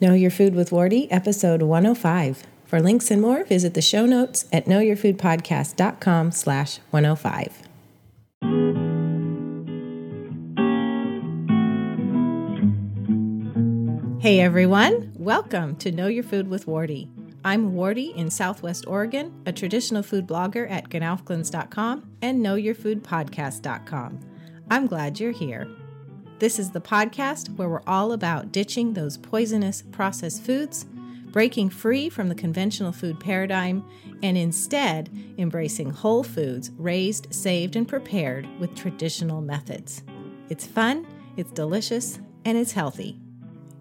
Know Your Food with Wardee, episode 105. For links and more, visit the show notes at knowyourfoodpodcast.com slash 105. Hey everyone, welcome to Know Your Food with Wardee. I'm Wardee in Southwest Oregon, a traditional food blogger at gnowfglins.com and knowyourfoodpodcast.com. I'm glad you're here. This is the podcast where we're all about ditching those poisonous processed foods, breaking free from the conventional food paradigm, and instead embracing whole foods raised, saved, and prepared with traditional methods. It's fun, it's delicious, and it's healthy.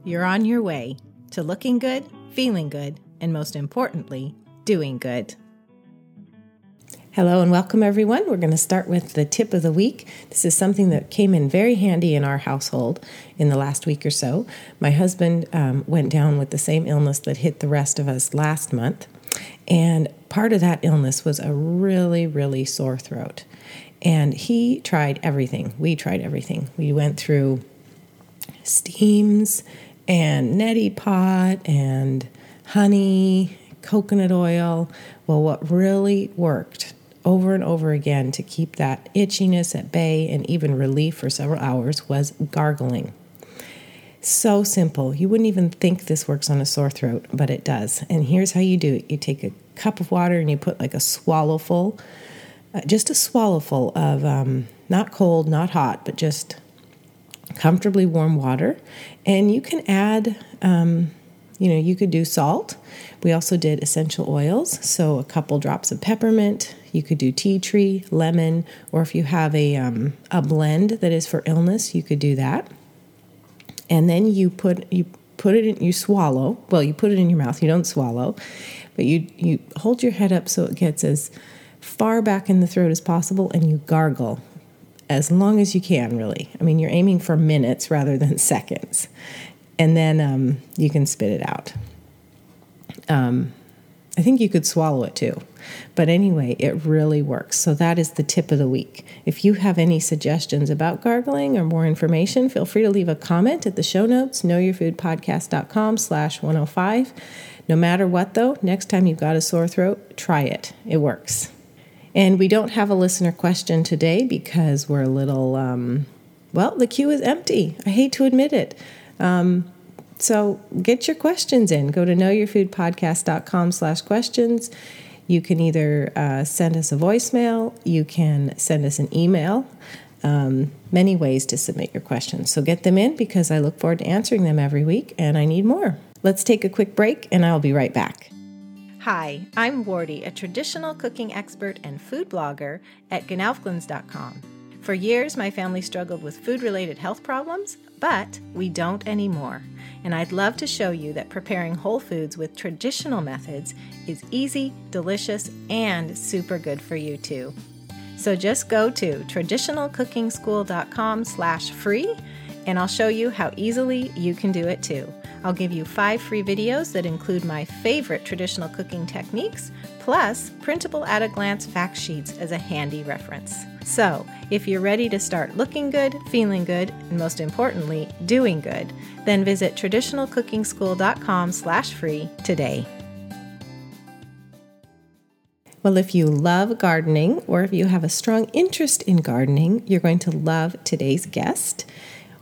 You're on your way to looking good, feeling good, and most importantly, doing good. Hello and welcome, everyone. We're going to start with the tip of the week. This is something that came in very handy in our household in the last week or so. My husband um, went down with the same illness that hit the rest of us last month, and part of that illness was a really, really sore throat. And he tried everything. We tried everything. We went through steams and neti pot and honey, coconut oil. Well, what really worked over and over again to keep that itchiness at bay and even relief for several hours was gargling. So simple. You wouldn't even think this works on a sore throat, but it does. And here's how you do it you take a cup of water and you put like a swallowful, uh, just a swallowful of um, not cold, not hot, but just comfortably warm water. And you can add, um, you know, you could do salt. We also did essential oils, so a couple drops of peppermint, you could do tea tree, lemon, or if you have a, um, a blend that is for illness, you could do that. And then you put you put it in you swallow. Well, you put it in your mouth. You don't swallow, but you you hold your head up so it gets as far back in the throat as possible, and you gargle as long as you can. Really, I mean, you're aiming for minutes rather than seconds, and then um, you can spit it out. Um, I think you could swallow it too. But anyway, it really works. So that is the tip of the week. If you have any suggestions about gargling or more information, feel free to leave a comment at the show notes, knowyourfoodpodcast.com slash 105. No matter what, though, next time you've got a sore throat, try it. It works. And we don't have a listener question today because we're a little, um, well, the queue is empty. I hate to admit it. Um, so get your questions in. Go to knowyourfoodpodcast.com slash questions. You can either uh, send us a voicemail, you can send us an email. Um, many ways to submit your questions. So get them in because I look forward to answering them every week and I need more. Let's take a quick break and I'll be right back. Hi, I'm Wardee, a traditional cooking expert and food blogger at gnowfglins.com. For years, my family struggled with food related health problems, but we don't anymore and I'd love to show you that preparing whole foods with traditional methods is easy, delicious, and super good for you too. So just go to traditionalcookingschool.com slash free and I'll show you how easily you can do it too. I'll give you five free videos that include my favorite traditional cooking techniques, plus printable at a glance fact sheets as a handy reference. So, if you're ready to start looking good, feeling good, and most importantly, doing good, then visit traditionalcookingschool.com/free today. Well, if you love gardening or if you have a strong interest in gardening, you're going to love today's guest.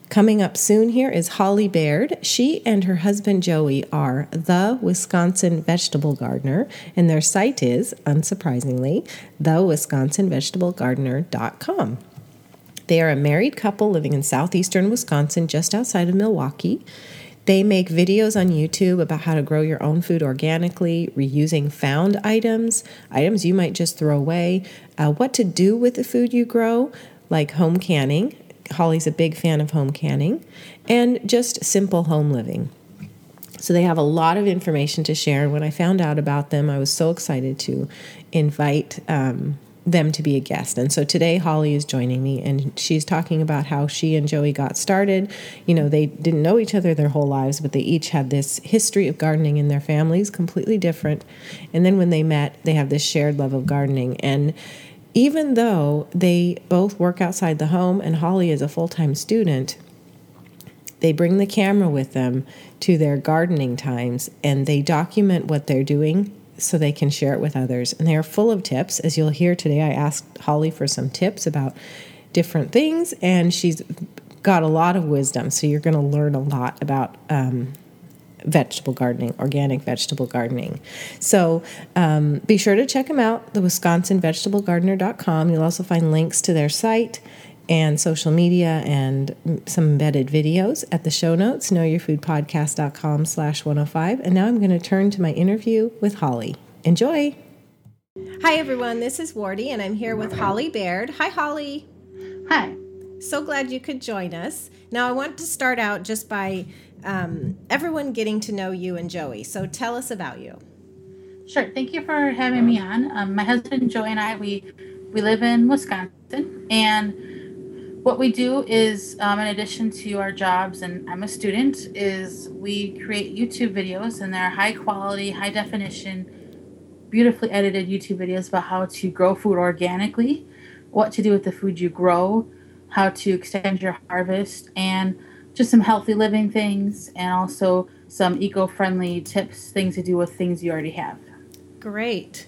Coming up soon here is Holly Baird. She and her husband Joey are the Wisconsin Vegetable Gardener, and their site is, unsurprisingly, thewisconsinvegetablegardener.com. They are a married couple living in southeastern Wisconsin, just outside of Milwaukee. They make videos on YouTube about how to grow your own food organically, reusing found items, items you might just throw away, uh, what to do with the food you grow, like home canning, Holly's a big fan of home canning and just simple home living. So they have a lot of information to share. And when I found out about them, I was so excited to invite um, them to be a guest. And so today, Holly is joining me, and she's talking about how she and Joey got started. You know, they didn't know each other their whole lives, but they each had this history of gardening in their families, completely different. And then when they met, they have this shared love of gardening. And even though they both work outside the home and Holly is a full time student, they bring the camera with them to their gardening times and they document what they're doing so they can share it with others. And they are full of tips. As you'll hear today, I asked Holly for some tips about different things, and she's got a lot of wisdom. So you're going to learn a lot about um, vegetable gardening, organic vegetable gardening. So um, be sure to check them out, the WisconsinVegetableGardener.com. You'll also find links to their site and social media and some embedded videos at the show notes, knowyourfoodpodcast.com slash 105. And now I'm going to turn to my interview with Holly. Enjoy! Hi, everyone. This is Wardee, and I'm here with Holly Baird. Hi, Holly. Hi. So glad you could join us. Now, I want to start out just by um, everyone getting to know you and Joey. So tell us about you. Sure. Thank you for having me on. Um, my husband Joey and I we we live in Wisconsin, and what we do is, um, in addition to our jobs, and I'm a student, is we create YouTube videos, and they're high quality, high definition, beautifully edited YouTube videos about how to grow food organically, what to do with the food you grow, how to extend your harvest, and just some healthy living things and also some eco friendly tips, things to do with things you already have. Great.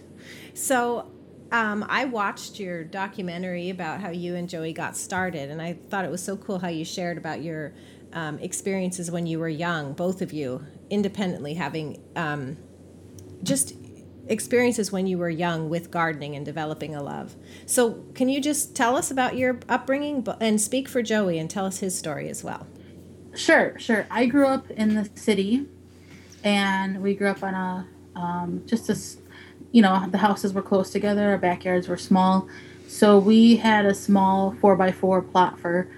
So, um, I watched your documentary about how you and Joey got started, and I thought it was so cool how you shared about your um, experiences when you were young, both of you independently having um, just experiences when you were young with gardening and developing a love. So, can you just tell us about your upbringing and speak for Joey and tell us his story as well? Sure, sure. I grew up in the city, and we grew up on a um, just a, you know, the houses were close together, our backyards were small, so we had a small four by four plot for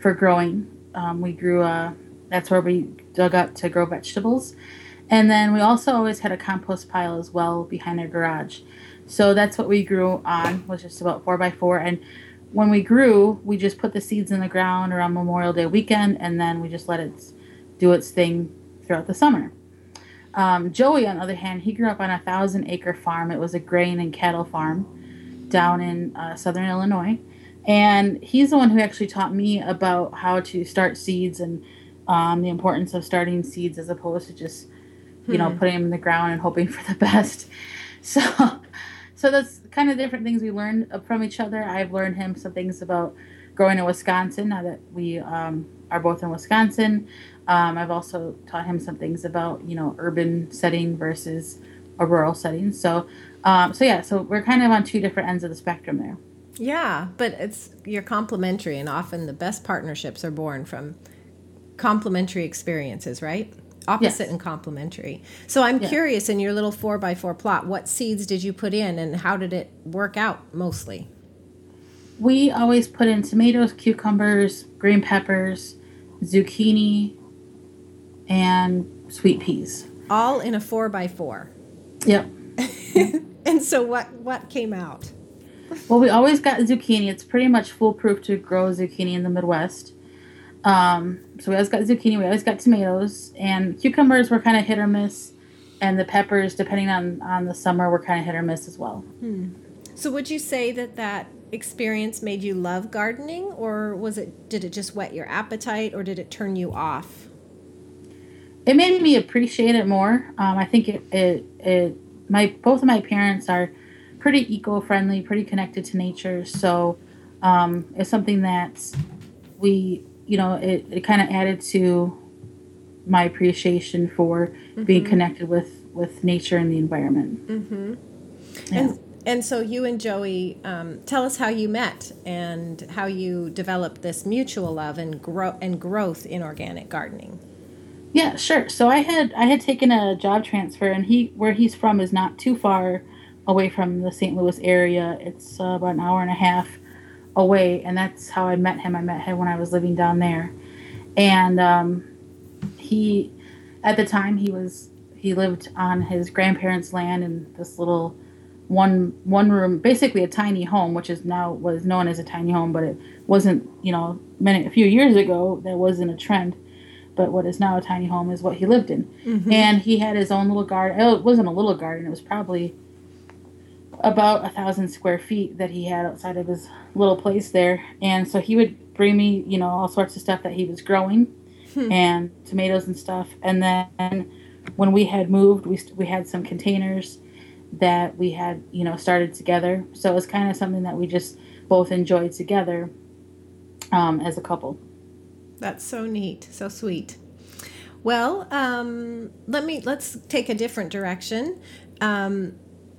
for growing. Um, we grew a. That's where we dug up to grow vegetables, and then we also always had a compost pile as well behind our garage. So that's what we grew on was just about four by four, and when we grew, we just put the seeds in the ground around Memorial Day weekend, and then we just let it do its thing throughout the summer. Um, Joey, on the other hand, he grew up on a thousand acre farm. It was a grain and cattle farm down in uh, southern Illinois. And he's the one who actually taught me about how to start seeds and um, the importance of starting seeds as opposed to just, you hmm. know, putting them in the ground and hoping for the best. So so that's kind of different things we learned from each other. I've learned him some things about growing in Wisconsin now that we um, are both in Wisconsin. Um, I've also taught him some things about you know urban setting versus a rural setting. So um, so yeah, so we're kind of on two different ends of the spectrum there. Yeah, but it's you're complementary, and often the best partnerships are born from complementary experiences, right? Opposite yes. and complementary. So I'm yeah. curious in your little four by four plot, what seeds did you put in and how did it work out mostly? We always put in tomatoes, cucumbers, green peppers, zucchini, and sweet peas. All in a four by four. Yep. and so what what came out? Well, we always got zucchini. It's pretty much foolproof to grow zucchini in the Midwest. Um, so we always got zucchini, we always got tomatoes, and cucumbers were kind of hit or miss, and the peppers, depending on on the summer, were kind of hit or miss as well. Hmm. So would you say that that experience made you love gardening, or was it did it just whet your appetite, or did it turn you off? It made me appreciate it more. Um, I think it, it it my both of my parents are pretty eco friendly, pretty connected to nature, so um, it's something that we you know, it, it kind of added to my appreciation for mm-hmm. being connected with with nature and the environment. Mm-hmm. Yeah. And and so you and Joey, um, tell us how you met and how you developed this mutual love and grow and growth in organic gardening. Yeah, sure. So I had I had taken a job transfer, and he where he's from is not too far away from the St. Louis area. It's uh, about an hour and a half away, and that's how I met him. I met him when I was living down there, and um, he, at the time, he was he lived on his grandparents' land in this little one one room, basically a tiny home, which is now was known as a tiny home, but it wasn't. You know, many a few years ago, that wasn't a trend. But what is now a tiny home is what he lived in, mm-hmm. and he had his own little garden. It wasn't a little garden; it was probably about a thousand square feet that he had outside of his little place there. And so he would bring me, you know, all sorts of stuff that he was growing. hmm. and tomatoes and stuff. And then when we had moved, we we had some containers that we had you know started together. So it was kind of something that we just both enjoyed together um, as a couple. That's so neat, so sweet. Well, um, let me let's take a different direction, um,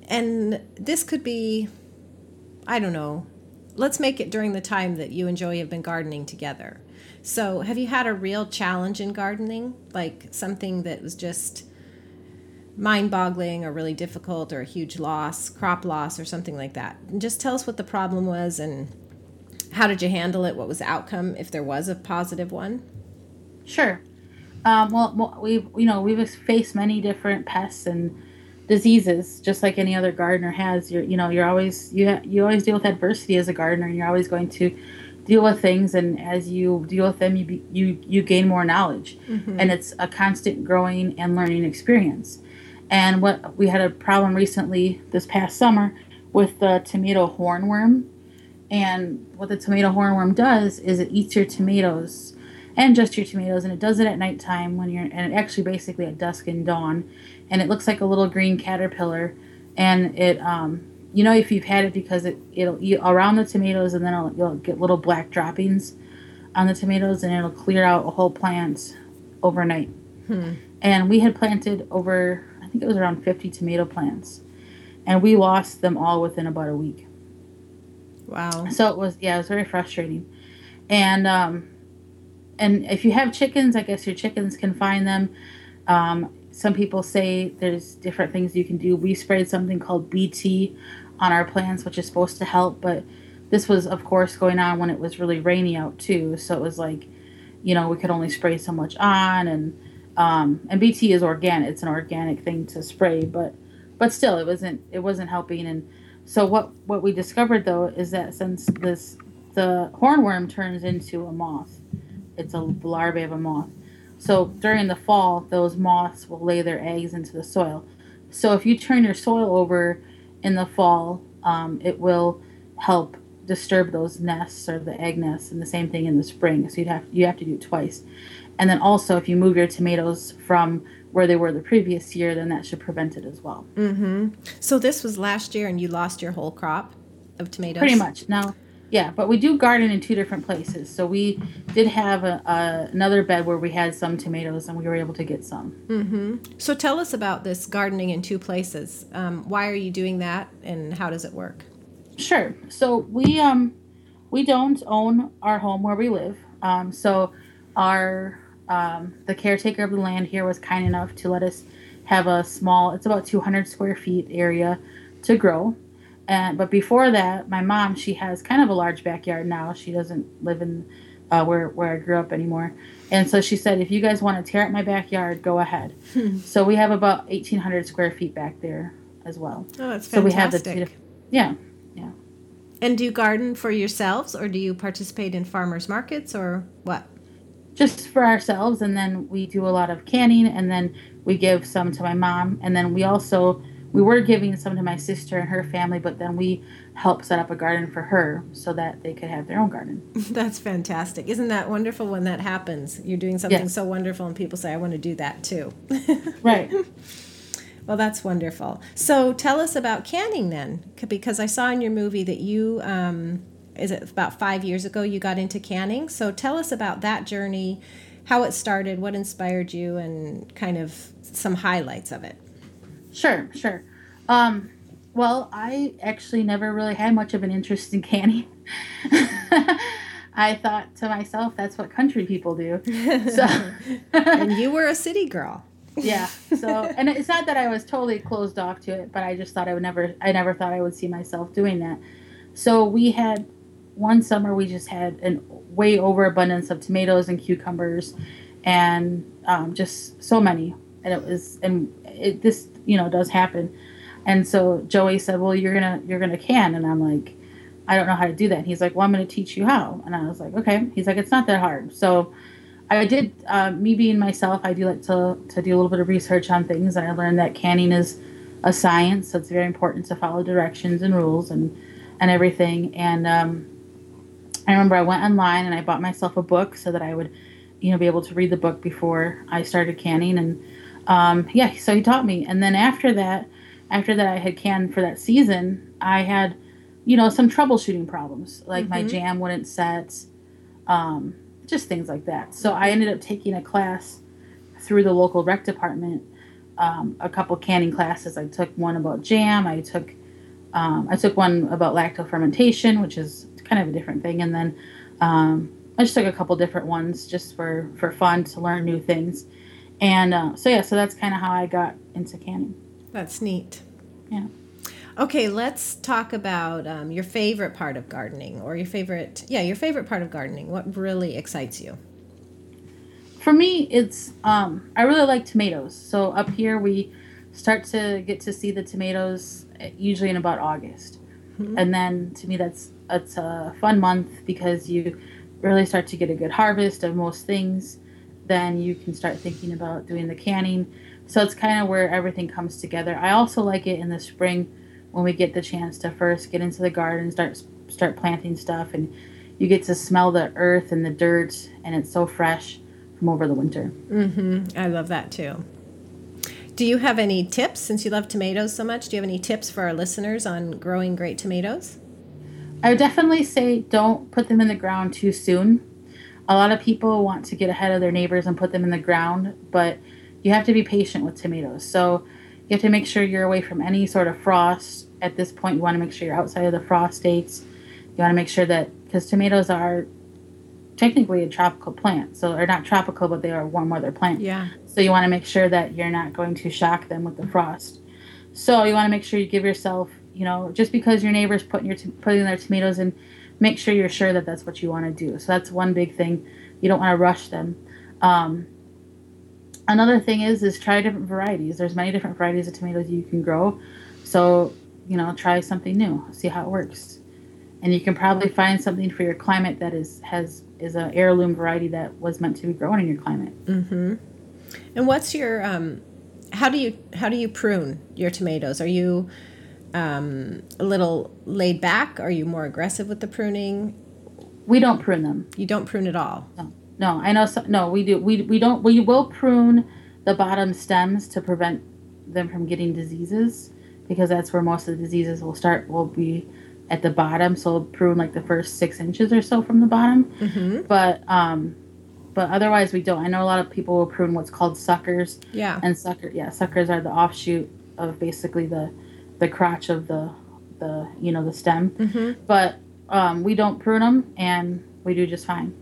and this could be, I don't know. Let's make it during the time that you and Joey have been gardening together. So, have you had a real challenge in gardening, like something that was just mind-boggling or really difficult, or a huge loss, crop loss, or something like that? And just tell us what the problem was and how did you handle it? What was the outcome, if there was a positive one? Sure. Um, well, we've you know we've faced many different pests and diseases, just like any other gardener has. You're you know you're always you ha- you always deal with adversity as a gardener, and you're always going to deal with things. And as you deal with them, you be, you you gain more knowledge, mm-hmm. and it's a constant growing and learning experience. And what we had a problem recently this past summer with the tomato hornworm, and what the tomato hornworm does is it eats your tomatoes and just your tomatoes. And it does it at nighttime when you're, and it actually basically at dusk and dawn. And it looks like a little green caterpillar. And it, um, you know, if you've had it because it, it'll eat around the tomatoes and then it'll, you'll get little black droppings on the tomatoes and it'll clear out a whole plant overnight. Hmm. And we had planted over, I think it was around 50 tomato plants. And we lost them all within about a week. Wow. So it was, yeah, it was very frustrating. And, um, and if you have chickens, I guess your chickens can find them. Um, some people say there's different things you can do. We sprayed something called BT on our plants, which is supposed to help, but this was, of course, going on when it was really rainy out too. So it was like, you know, we could only spray so much on, and um, and BT is organic. It's an organic thing to spray, but but still, it wasn't it wasn't helping. And so what what we discovered though is that since this the hornworm turns into a moth it's a larvae of a moth. So during the fall, those moths will lay their eggs into the soil. So if you turn your soil over in the fall, um, it will help disturb those nests or the egg nests, and the same thing in the spring. So you'd have you have to do it twice. And then also, if you move your tomatoes from where they were the previous year, then that should prevent it as well. Mm-hmm. So this was last year, and you lost your whole crop of tomatoes. Pretty much. Now yeah, but we do garden in two different places. So we did have a, a, another bed where we had some tomatoes, and we were able to get some. Mm-hmm. So tell us about this gardening in two places. Um, why are you doing that, and how does it work? Sure. So we um we don't own our home where we live. Um, so our um, the caretaker of the land here was kind enough to let us have a small. It's about 200 square feet area to grow and but before that, my mom she has kind of a large backyard now. She doesn't live in uh, where where I grew up anymore. And so she said, if you guys want to tear up my backyard, go ahead. so we have about eighteen hundred square feet back there as well. Oh, that's fantastic. So we have the yeah, yeah. And do you garden for yourselves, or do you participate in farmers markets, or what? Just for ourselves, and then we do a lot of canning, and then we give some to my mom, and then we also we were giving some to my sister and her family, but then we helped set up a garden for her so that they could have their own garden. That's fantastic. Isn't that wonderful when that happens? You're doing something yes. so wonderful and people say, I want to do that too. right. Well, that's wonderful. So tell us about canning then, because I saw in your movie that you, um, is it about five years ago, you got into canning. So tell us about that journey, how it started, what inspired you, and kind of some highlights of it. Sure, sure. Um, well, I actually never really had much of an interest in canning. I thought to myself, that's what country people do. So, and you were a city girl. yeah. So, and it's not that I was totally closed off to it, but I just thought I would never. I never thought I would see myself doing that. So we had one summer we just had an way overabundance of tomatoes and cucumbers, and um, just so many. And it was, and it, this you know does happen. And so joey said well you're gonna you're gonna can. And i'm like i don't know how to do that. And he's like well i'm gonna teach you how. And i was like okay. He's like it's not that hard. So i did uh, me being myself i do like to to do a little bit of research on things. And i learned that canning is a science so it's very important to follow directions and rules and and everything. And um, i remember i went online and i bought myself a book so that i would you know, be able to read the book before I started canning. And um, yeah, so he taught me. And then after that, after that I had canned for that season, I had, you know, some troubleshooting problems. Like mm-hmm. my jam wouldn't set, um, just things like that. So I ended up taking a class through the local rec department, um, a couple canning classes. I took one about jam. I took um, I took one about lacto fermentation, which is kind of a different thing, and then um, I just took a couple different ones just for for fun to learn new things. And uh, so yeah, so that's kind of how I got into canning. That's neat. Yeah. Okay, let's talk about um, your favorite part of gardening, or your favorite, yeah, your favorite part of gardening. What really excites you? For me, it's um, I really like tomatoes. So up here, we start to get to see the tomatoes eh, usually in about August, mm-hmm. and then to me, that's it's a fun month because you really start to get a good harvest of most things. Then you can start thinking about doing the canning. So it's kind of where everything comes together. I also like it in the spring when we get the chance to first get into the garden, start start planting stuff, and you get to smell the earth and the dirt, and it's so fresh from over the winter. Mm-hmm. I love that too. Do you have any tips since you love tomatoes so much? Do you have any tips for our listeners on growing great tomatoes? I would definitely say don't put them in the ground too soon. A lot of people want to get ahead of their neighbors and put them in the ground, but you have to be patient with tomatoes. So you have to make sure you're away from any sort of frost. At this point, you want to make sure you're outside of the frost dates. You want to make sure that because tomatoes are technically a tropical plant, so they're not tropical, but they are a warm weather plant. Yeah. So you want to make sure that you're not going to shock them with the frost. So you want to make sure you give yourself, you know, just because your neighbor's putting your putting their tomatoes in, make sure you're sure that that's what you want to do. So that's one big thing. You don't want to rush them. Um, another thing is is try different varieties. There's many different varieties of tomatoes you can grow. So, you know, try something new, see how it works. And you can probably find something for your climate that is has is an heirloom variety that was meant to be grown in your climate. Mhm. And what's your um how do you how do you prune your tomatoes? Are you um, a little laid back? Are you more aggressive with the pruning? We don't prune them. You don't prune at all. No. No, I know. So, no, we do. We we don't. We will prune the bottom stems to prevent them from getting diseases, because that's where most of the diseases will start. Will be at the bottom. So we'll prune like the first six inches or so from the bottom. Mm-hmm. But um, but otherwise we don't. I know a lot of people will prune what's called suckers. Yeah. And sucker, yeah, suckers are the offshoot of basically the the crotch of the the you know the stem. Mm-hmm. But um, we don't prune them, and we do just fine.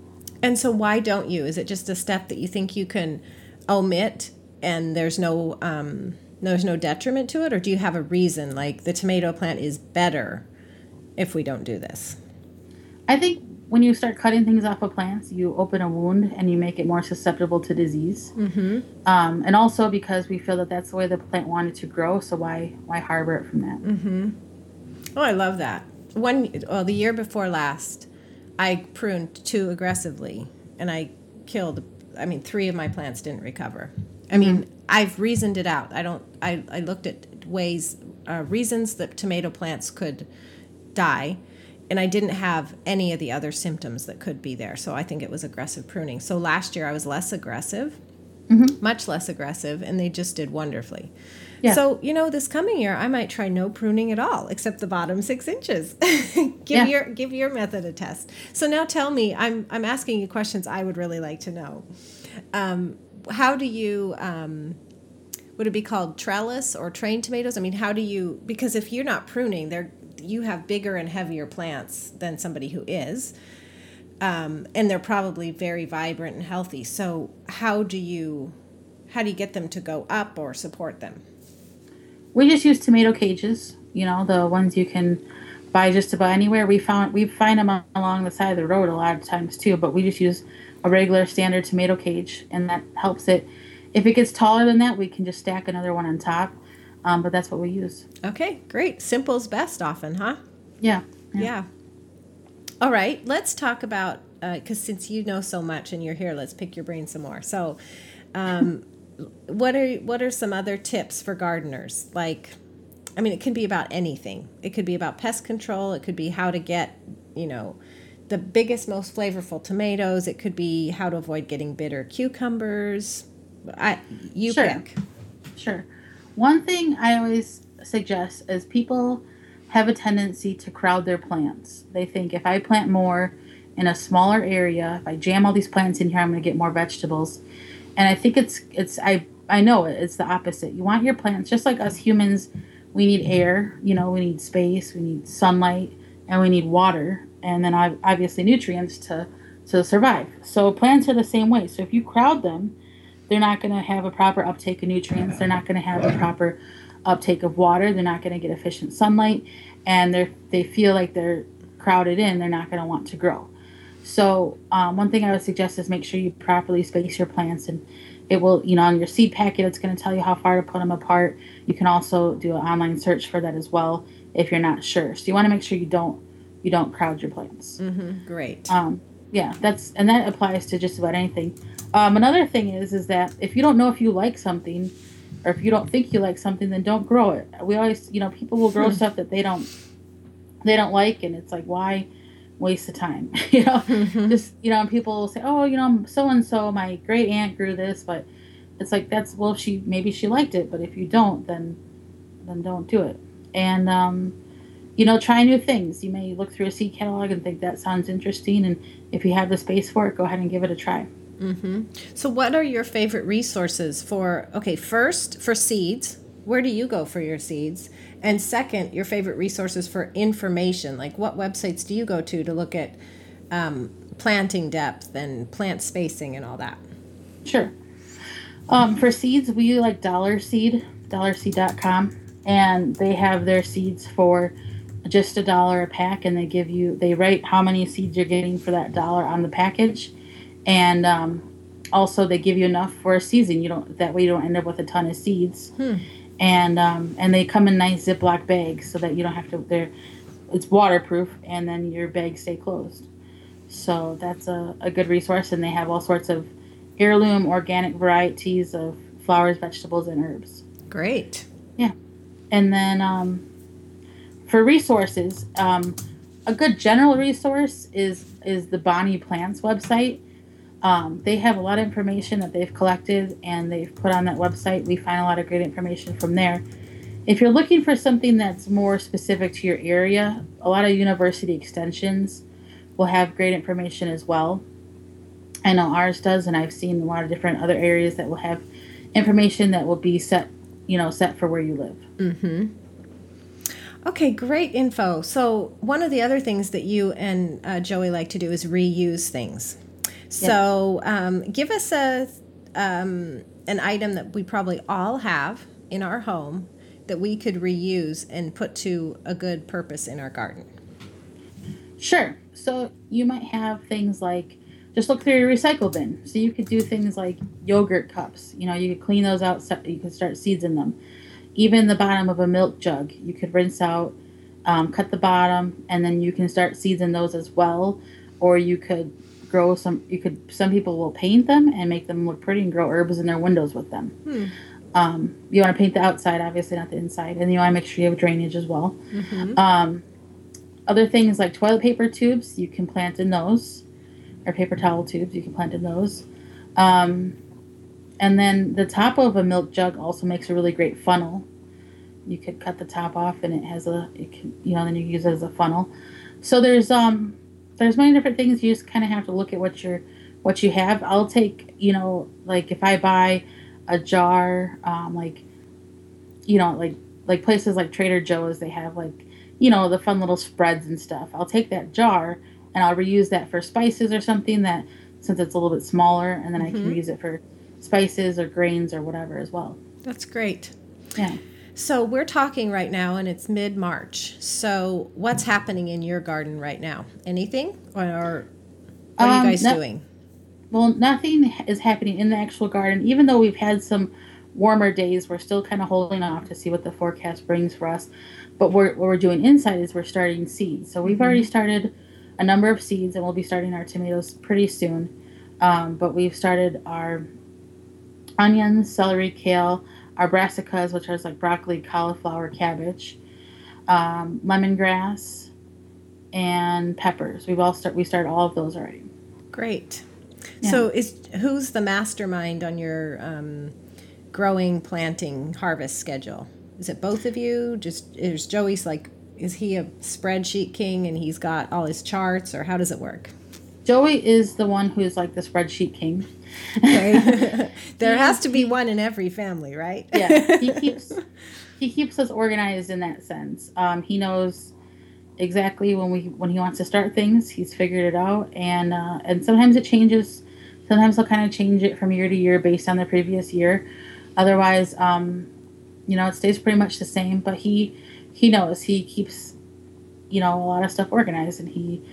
And so, why don't you? Is it just a step that you think you can omit, and there's no um, there's no detriment to it, or do you have a reason? Like the tomato plant is better if we don't do this. I think when you start cutting things off of plants, you open a wound and you make it more susceptible to disease. Mm-hmm. Um, and also because we feel that that's the way the plant wanted to grow, so why why harbor it from that? Mm-hmm. Oh, I love that. One, well, the year before last, I pruned too aggressively and I killed I mean 3 of my plants didn't recover. I mean, mm-hmm. I've reasoned it out. I don't I I looked at ways uh, reasons that tomato plants could die and I didn't have any of the other symptoms that could be there. So I think it was aggressive pruning. So last year I was less aggressive, mm-hmm. much less aggressive, and they just did wonderfully. Yeah. So, you know, this coming year, I might try no pruning at all, except the bottom six inches. give yeah. your give your method a test. So now tell me, I'm I'm asking you questions I would really like to know. Um, how do you um, would it be called trellis or trained tomatoes? I mean, how do you because if you're not pruning, they're you have bigger and heavier plants than somebody who is. Um, and they're probably very vibrant and healthy. So how do you how do you get them to go up or support them? we just use tomato cages. You know, the ones you can buy just about anywhere. We found we find them along the side of the road a lot of times too. But we just use a regular standard tomato cage, and that helps it. If it gets taller than that, we can just stack another one on top. Um, but that's what we use. Okay, great. Simple's best often, huh? Yeah. Yeah. yeah. All right, let's talk about because uh, since you know so much and you're here, let's pick your brain some more. So, um, what are what are some other tips for gardeners? Like, I mean, it can be about anything. It could be about pest control. It could be how to get, you know, the biggest, most flavorful tomatoes. It could be how to avoid getting bitter cucumbers. I you Sure. pick. Sure. One thing I always suggest is people have a tendency to crowd their plants. They think if I plant more in a smaller area, if I jam all these plants in here, I'm going to get more vegetables. And I think it's it's I I know it, it's the opposite. You want your plants just like us humans, we need air, you know, we need space, we need sunlight, and we need water, and then obviously nutrients to to survive. So plants are the same way. So if you crowd them, they're not going to have a proper uptake of nutrients. They're not going to have a proper uptake of water. They're not going to get efficient sunlight, and they they feel like they're crowded in. They're not going to want to grow. So um, one thing I would suggest is make sure you properly space your plants, and it will you know on your seed packet it's going to tell you how far to put them apart. You can also do an online search for that as well if you're not sure. So you want to make sure you don't you don't crowd your plants. Mm-hmm. Great. Um, yeah, that's and that applies to just about anything. Um, another thing is is that if you don't know if you like something, or if you don't think you like something, then don't grow it. We always, you know, people will grow stuff that they don't they don't like, and it's like why waste the time, you know? Just you know, and people will say, oh, you know, so and so, my great aunt grew this, but it's like that's well, she maybe she liked it, but if you don't, then then don't do it. And um, you know, try new things. You may look through a seed catalog and think that sounds interesting, and if you have the space for it, go ahead and give it a try. Mm-hmm. So, what are your favorite resources for? Okay, first for seeds. Where do you go for your seeds? And second, your favorite resources for information. Like, what websites do you go to to look at um, planting depth and plant spacing and all that? Sure. Um, for seeds, we like Dollar Seed, dollarseed.com, and they have their seeds for just a dollar a pack, and they give you, they write how many seeds you're getting for that dollar on the package, and um, also they give you enough for a season. You don't that way you don't end up with a ton of seeds, and um, and they come in nice Ziploc bags so that you don't have to. They're it's waterproof, and then your bags stay closed. So that's a, a good resource, and they have all sorts of heirloom organic varieties of flowers, vegetables, and herbs. Great. Yeah, and then um, for resources, um, a good general resource is is the Bonnie Plants website. Um, they have a lot of information that they've collected and they've put on that website. We find a lot of great information from there. If you're looking for something that's more specific to your area, a lot of university extensions will have great information as well. I know ours does, and I've seen a lot of different other areas that will have information that will be set, you know, set for where you live. Mm-hmm. Okay, great info. So, one of the other things that you and uh, Joey like to do is reuse things. So, um, give us a um, an item that we probably all have in our home that we could reuse and put to a good purpose in our garden. Sure. So you might have things like just look through your recycle bin. So you could do things like yogurt cups. You know, you could clean those out. You could start seeds in them. Even the bottom of a milk jug, you could rinse out, um, cut the bottom, and then you can start seeds in those as well. Or you could grow some. You could. Some people will paint them and make them look pretty and grow herbs in their windows with them. Hmm. Um, you want to paint the outside, obviously not the inside, and you want to make sure you have drainage as well. Um, other things like toilet paper tubes, you can plant in those, or paper towel tubes, you can plant in those. Um, and then the top of a milk jug also makes a really great funnel. You could cut the top off, and it has a, it can, you know, then you use it as a funnel. So there's um, there's many different things. You just kind of have to look at what you're, what you have. I'll take, you know, like if I buy a jar, um, like, you know, like like places like Trader Joe's, they have like you know, the fun little spreads and stuff. I'll take that jar and I'll reuse that for spices or something that since it's a little bit smaller and then I can use it for spices or grains or whatever as well. That's great. Yeah. So, we're talking right now and it's mid March. So, what's happening in your garden right now? Anything? Or what are Um, you guys no- doing? Well, nothing is happening in the actual garden. Even though we've had some warmer days, we're still kind of holding off to see what the forecast brings for us. But we're, what we're doing inside is we're starting seeds. So we've already started a number of seeds, and we'll be starting our tomatoes pretty soon. Um, but we've started our onions, celery, kale, our brassicas, which are like broccoli, cauliflower, cabbage, um, lemongrass, and peppers. We've all start we started all of those already. Great. Yeah. So is who's the mastermind on your um, growing, planting, harvest schedule? Is it both of you? Just is Joey's like is he a spreadsheet king and he's got all his charts or how does it work? Joey is the one who's like the spreadsheet king. Okay. there has to be one in every family, right? yeah. He keeps he keeps us organized in that sense. Um, he knows exactly when we when he wants to start things. He's figured it out, and uh, and sometimes it changes. Sometimes he'll kind of change it from year to year based on the previous year. Otherwise, um, you know, it stays pretty much the same. But he he knows he keeps you know a lot of stuff organized, and he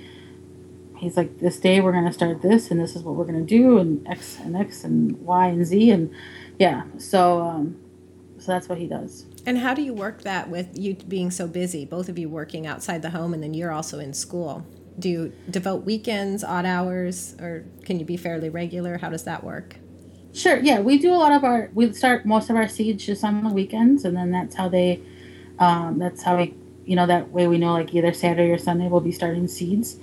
he's like this day we're going to start this, and this is what we're going to do, and X and X and Y and Z, and yeah. So um, so that's what he does. And how do you work that with you being so busy, both of you working outside the home and then you're also in school? Do you devote weekends, odd hours, or can you be fairly regular? How does that work? Sure. Yeah, we do a lot of our. We start most of our seeds just on the weekends, and then that's how they. Um, that's how we, you know, that way we know like either Saturday or Sunday we'll be starting seeds.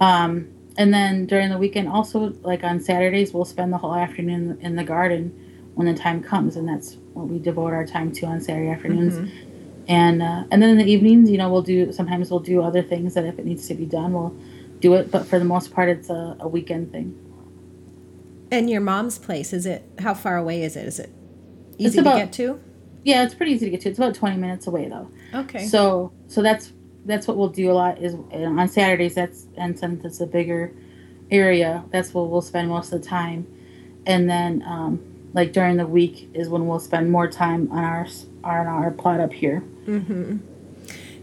Um, and then during the weekend, also like on Saturdays, we'll spend the whole afternoon in the garden when the time comes, and that's what we devote our time to on Saturday afternoons. Mm-hmm. And uh, and then in the evenings, you know, we'll do sometimes we'll do other things that if it needs to be done, we'll do it. But for the most part, it's a, a weekend thing. And your mom's place is it? How far away is it? Is it easy about, to get to? Yeah, it's pretty easy to get to. It's about twenty minutes away though. Okay. So so that's that's what we'll do a lot is on Saturdays. That's and since it's a bigger area, that's what we'll spend most of the time. And then um, like during the week is when we'll spend more time on our on our plot up here. Mm-hmm.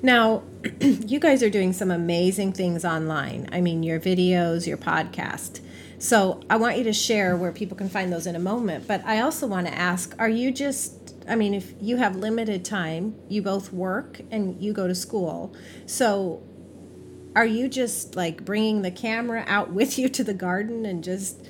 Now, you guys are doing some amazing things online. I mean, your videos, your podcast. So I want you to share where people can find those in a moment. But I also want to ask: Are you just I mean, if you have limited time, you both work and you go to school. So, are you just like bringing the camera out with you to the garden and just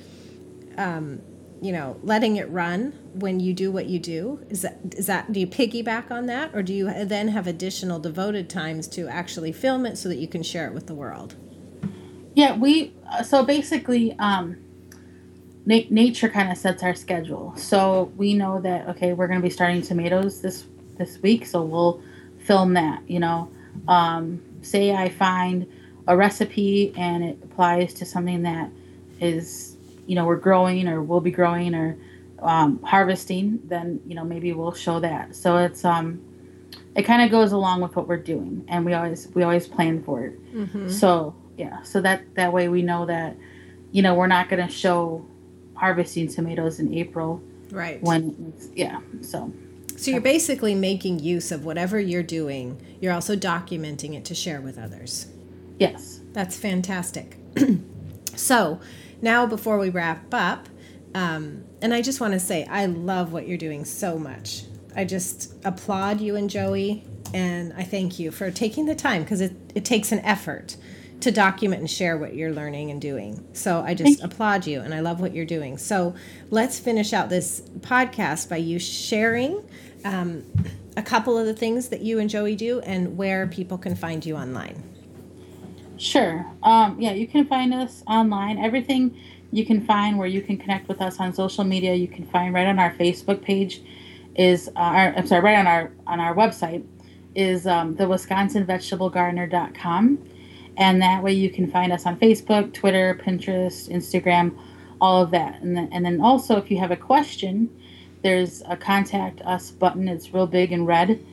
um, you know letting it run when you do what you do? Is that is that do you piggyback on that? Or do you then have additional devoted times to actually film it so that you can share it with the world? Yeah we uh, so basically um na- nature kind of sets our schedule so we know that okay we're going to be starting tomatoes this this week so we'll film that you know um say i find a recipe and it applies to something that is you know we're growing or we'll be growing or um, harvesting, then you know maybe we'll show that. So it's um, it kind of goes along with what we're doing, and we always we always plan for it. Mm-hmm. So yeah, so that that way we know that you know we're not going to show harvesting tomatoes in April, right? When yeah, so. So you're basically making use of whatever you're doing. You're also documenting it to share with others. Yes. That's fantastic. so, now before we wrap up, um, and I just want to say I love what you're doing so much. I just applaud you and Joey, and I thank you for taking the time because it, it takes an effort to document and share what you're learning and doing. So I just applaud you and I love what you're doing. So let's finish out this podcast by you sharing um, a couple of the things that you and Joey do and where people can find you online. Sure. Um, yeah, you can find us online. Everything you can find where you can connect with us on social media, you can find right on our Facebook page. Is uh, our, I'm sorry, right on our on our website is um, the WisconsinVegetableGardener.com, and that way you can find us on Facebook, Twitter, Pinterest, Instagram, all of that. And then, and then also if you have a question, there's a contact us button. It's real big and red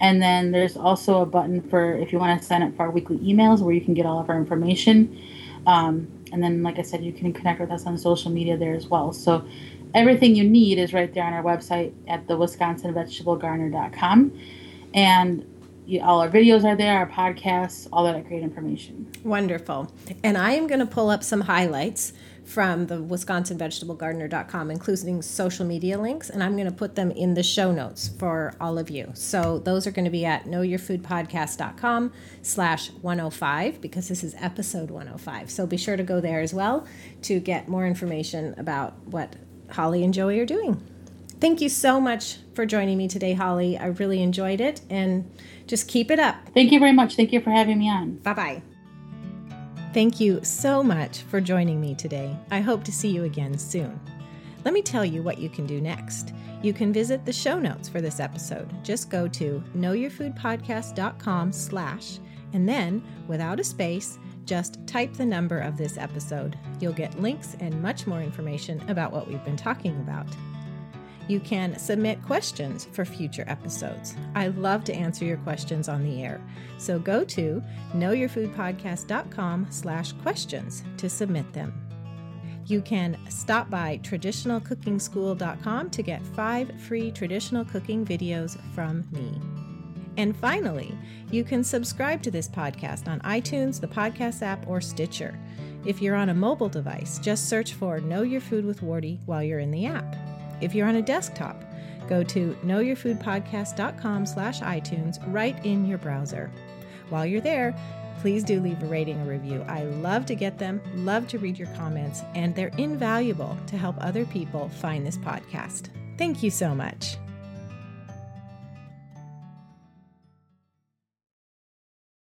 and then there's also a button for if you want to sign up for our weekly emails where you can get all of our information. Um, and then, like I said, you can connect with us on social media there as well. So everything you need is right there on our website at the wisconsinvegetablegardener.com. And all our videos are there, our podcasts, all that great information. Wonderful. And I am going to pull up some highlights from the wisconsinvegetablegardener.com, including social media links, and I'm going to put them in the show notes for all of you. So those are going to be at knowyourfoodpodcast.com slash 105 because this is episode 105. So be sure to go there as well to get more information about what Holly and Joey are doing. Thank you so much for joining me today, Holly. I really enjoyed it and just keep it up. Thank you very much. Thank you for having me on. Bye bye. Thank you so much for joining me today. I hope to see you again soon. Let me tell you what you can do next. You can visit the show notes for this episode. Just go to knowyourfoodpodcast.com slash and then, without a space, just type the number of this episode. You'll get links and much more information about what we've been talking about. You can submit questions for future episodes. I love to answer your questions on the air. So go to knowyourfoodpodcast.com slash questions to submit them. You can stop by traditionalcookingschool.com to get five free traditional cooking videos from me. And finally, you can subscribe to this podcast on iTunes, the podcast app, or Stitcher. If you're on a mobile device, just search for Know Your Food with Wardee while you're in the app. If you're on a desktop, go to knowyourfoodpodcast.com slash iTunes right in your browser. While you're there, please do leave a rating or review. I love to get them, love to read your comments, and they're invaluable to help other people find this podcast. Thank you so much.